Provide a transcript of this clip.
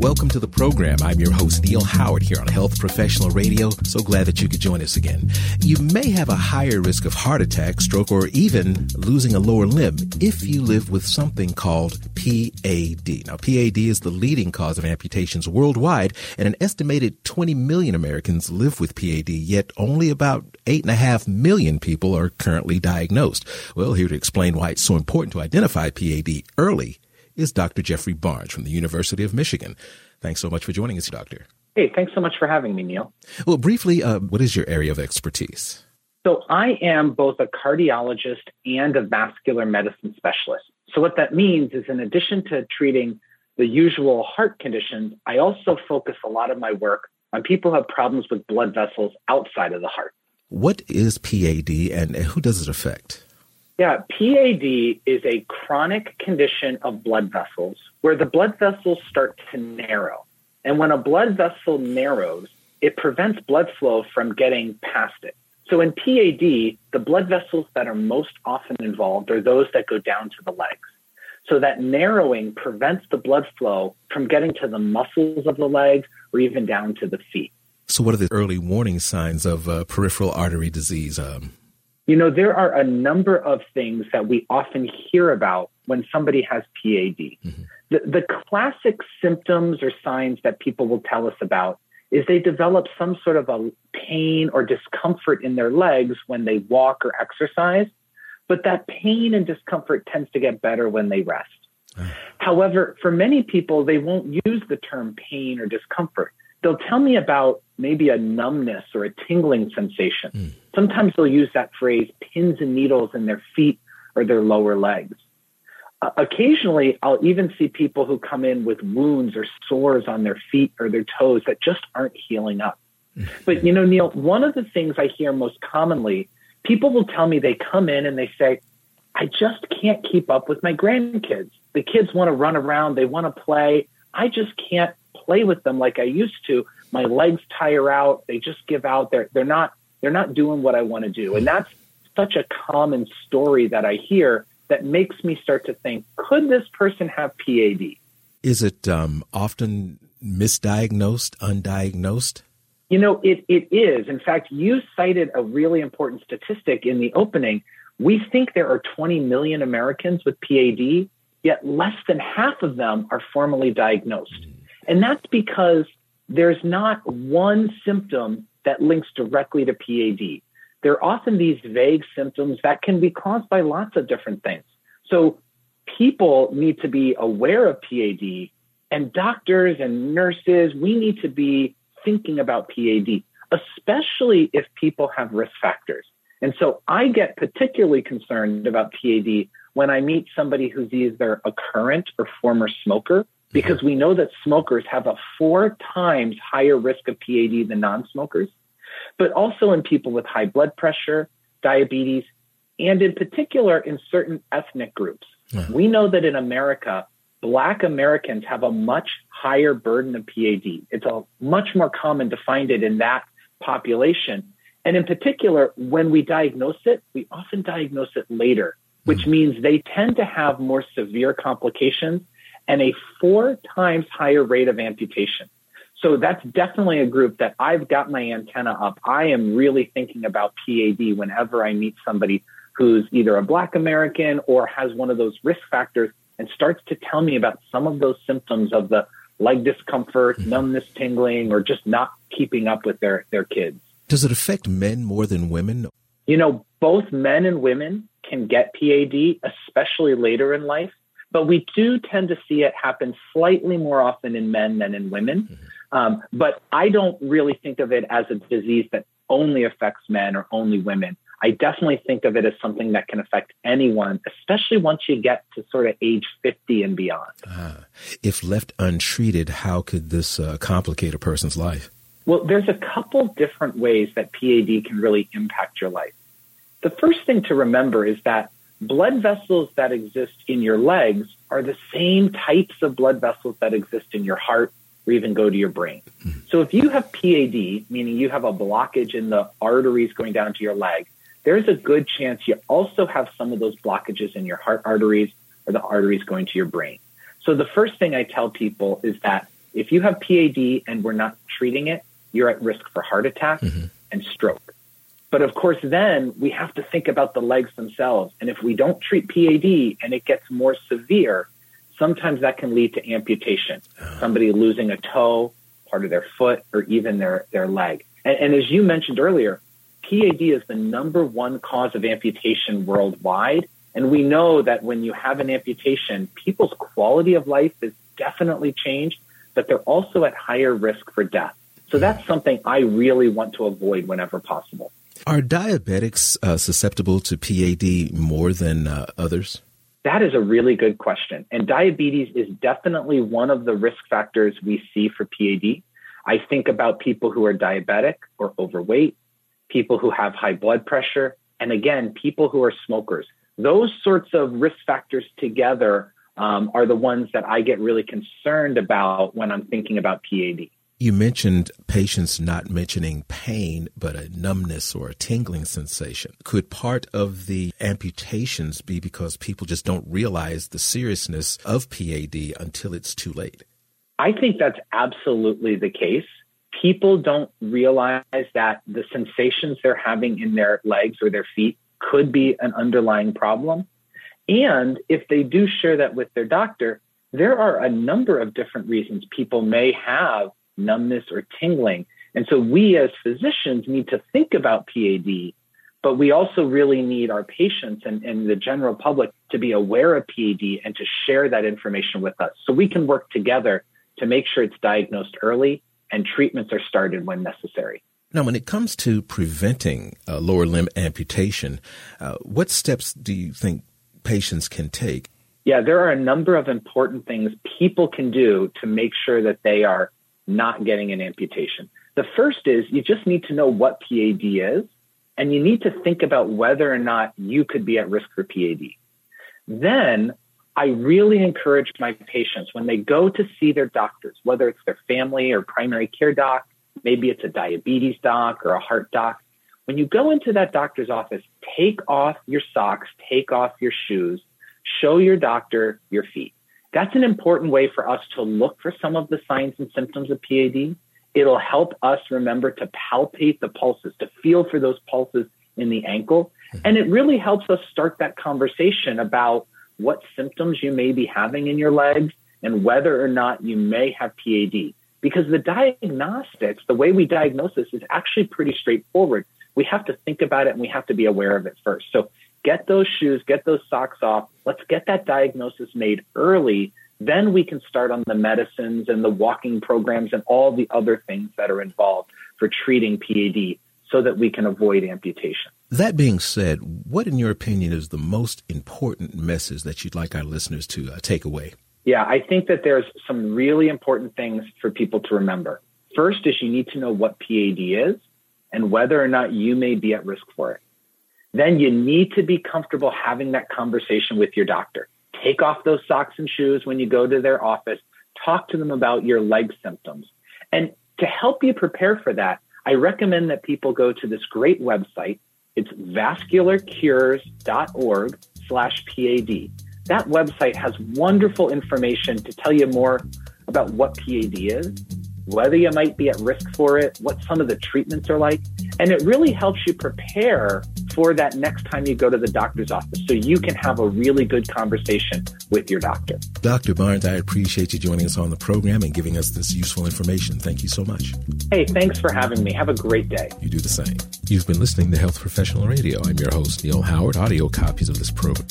Welcome to the program. I'm your host, Neil Howard, here on Health Professional Radio. So glad that you could join us again. You may have a higher risk of heart attack, stroke, or even losing a lower limb if you live with something called PAD. Now, PAD is the leading cause of amputations worldwide, and an estimated 20 million Americans live with PAD, yet only about 8.5 million people are currently diagnosed. Well, here to explain why it's so important to identify PAD early is Dr. Geoffrey Barnes from the University of Michigan. Thanks so much for joining us, Doctor. Hey, thanks so much for having me, Neil. Well, briefly, uh, what is your area of expertise? So, I am both a cardiologist and a vascular medicine specialist. So, what that means is, in addition to treating the usual heart conditions, I also focus a lot of my work on people who have problems with blood vessels outside of the heart. What is PAD and who does it affect? Yeah, PAD is a chronic condition of blood vessels where the blood vessels start to narrow. And when a blood vessel narrows, it prevents blood flow from getting past it. So in PAD, the blood vessels that are most often involved are those that go down to the legs. So that narrowing prevents the blood flow from getting to the muscles of the legs or even down to the feet. So, what are the early warning signs of uh, peripheral artery disease? Um, you know, there are a number of things that we often hear about when somebody has PAD. Mm-hmm. The, the classic symptoms or signs that people will tell us about is they develop some sort of a pain or discomfort in their legs when they walk or exercise, but that pain and discomfort tends to get better when they rest. Ah. However, for many people, they won't use the term pain or discomfort they'll tell me about maybe a numbness or a tingling sensation. Mm. Sometimes they'll use that phrase pins and needles in their feet or their lower legs. Uh, occasionally, I'll even see people who come in with wounds or sores on their feet or their toes that just aren't healing up. Mm. But, you know, Neil, one of the things I hear most commonly, people will tell me they come in and they say, I just can't keep up with my grandkids. The kids want to run around, they want to play. I just can't play with them like I used to, my legs tire out. They just give out. They're they're not they're not doing what I want to do, and that's such a common story that I hear that makes me start to think: Could this person have PAD? Is it um, often misdiagnosed, undiagnosed? You know, it, it is. In fact, you cited a really important statistic in the opening. We think there are 20 million Americans with PAD, yet less than half of them are formally diagnosed. And that's because there's not one symptom that links directly to PAD. There are often these vague symptoms that can be caused by lots of different things. So people need to be aware of PAD, and doctors and nurses, we need to be thinking about PAD, especially if people have risk factors. And so I get particularly concerned about PAD when I meet somebody who's either a current or former smoker because we know that smokers have a four times higher risk of PAD than non smokers, but also in people with high blood pressure, diabetes, and in particular in certain ethnic groups. We know that in America, Black Americans have a much higher burden of PAD. It's a much more common to find it in that population. And in particular, when we diagnose it, we often diagnose it later, which mm. means they tend to have more severe complications and a four times higher rate of amputation. So that's definitely a group that I've got my antenna up. I am really thinking about PAD whenever I meet somebody who's either a Black American or has one of those risk factors and starts to tell me about some of those symptoms of the leg discomfort, mm-hmm. numbness, tingling, or just not keeping up with their, their kids. Does it affect men more than women? You know, both men and women can get PAD, especially later in life. But we do tend to see it happen slightly more often in men than in women. Mm-hmm. Um, but I don't really think of it as a disease that only affects men or only women. I definitely think of it as something that can affect anyone, especially once you get to sort of age 50 and beyond. Uh, if left untreated, how could this uh, complicate a person's life? Well, there's a couple different ways that PAD can really impact your life. The first thing to remember is that blood vessels that exist in your legs are the same types of blood vessels that exist in your heart or even go to your brain. So if you have PAD, meaning you have a blockage in the arteries going down to your leg, there's a good chance you also have some of those blockages in your heart arteries or the arteries going to your brain. So the first thing I tell people is that If you have PAD and we're not treating it, you're at risk for heart attack mm-hmm. and stroke. But of course, then we have to think about the legs themselves. And if we don't treat PAD and it gets more severe, sometimes that can lead to amputation. Somebody losing a toe, part of their foot, or even their, their leg. And, and as you mentioned earlier, PAD is the number one cause of amputation worldwide. And we know that when you have an amputation, people's quality of life is definitely changed, but they're also at higher risk for death. So that's something I really want to avoid whenever possible. Are diabetics uh, susceptible to PAD more than uh, others? That is a really good question. And diabetes is definitely one of the risk factors we see for PAD. I think about people who are diabetic or overweight, people who have high blood pressure, and again, people who are smokers. Those sorts of risk factors together um, are the ones that I get really concerned about when I'm thinking about PAD. You mentioned patients not mentioning pain, but a numbness or a tingling sensation. Could part of the amputations be because people just don't realize the seriousness of PAD until it's too late? I think that's absolutely the case. People don't realize that the sensations they're having in their legs or their feet could be an underlying problem. And if they do share that with their doctor, there are a number of different reasons people may have numbness or tingling. And so we as physicians need to think about PAD, but we also really need our patients and, and the general public to be aware of PAD and to share that information with us so we can work together to make sure it's diagnosed early and treatments are started when necessary. Now, when it comes to preventing lower limb amputation, uh, what steps do you think patients can take? Yeah, there are a number of important things people can do to make sure that they are not getting an amputation. The first is you just need to know what PAD is, and you need to think about whether or not you could be at risk for PAD. Then I really encourage my patients when they go to see their doctors, whether it's their family or primary care doc, maybe it's a diabetes doc or a heart doc. When you go into that doctor's office, take off your socks, take off your shoes, show your doctor your feet. That's an important way for us to look for some of the signs and symptoms of PAD. It'll help us remember to palpate the pulses, to feel for those pulses in the ankle. Mm-hmm. And it really helps us start that conversation about what symptoms you may be having in your legs and whether or not you may have PAD. Because the diagnostics, the way we diagnose this is actually pretty straightforward. We have to think about it and we have to be aware of it first. So get those shoes, get those socks off. Let's get that diagnosis made early. Then we can start on the medicines and the walking programs and all the other things that are involved for treating PAD so that we can avoid amputation. That being said, what, in your opinion, is the most important message that you'd like our listeners to uh, take away? Yeah, I think that there's some really important things for people to remember. First is you need to know what PAD is and whether or not you may be at risk for it then you need to be comfortable having that conversation with your doctor. Take off those socks and shoes when you go to their office. Talk to them about your leg symptoms. And to help you prepare for that, I recommend that people go to this great website. It's vascularcures.org slash PAD. That website has wonderful information to tell you more about what PAD is, whether you might be at risk for it, what some of the treatments are like. And it really helps you prepare for that next time you go to the doctor's office so you can have a really good conversation with your doctor. Dr. Barnes, I appreciate you joining us on the program and giving us this useful information. Thank you so much. Hey, thanks for having me. Have a great day. You do the same. You've been listening to Health Professional Radio. I'm your host, Neil Howard. Audio copies of this program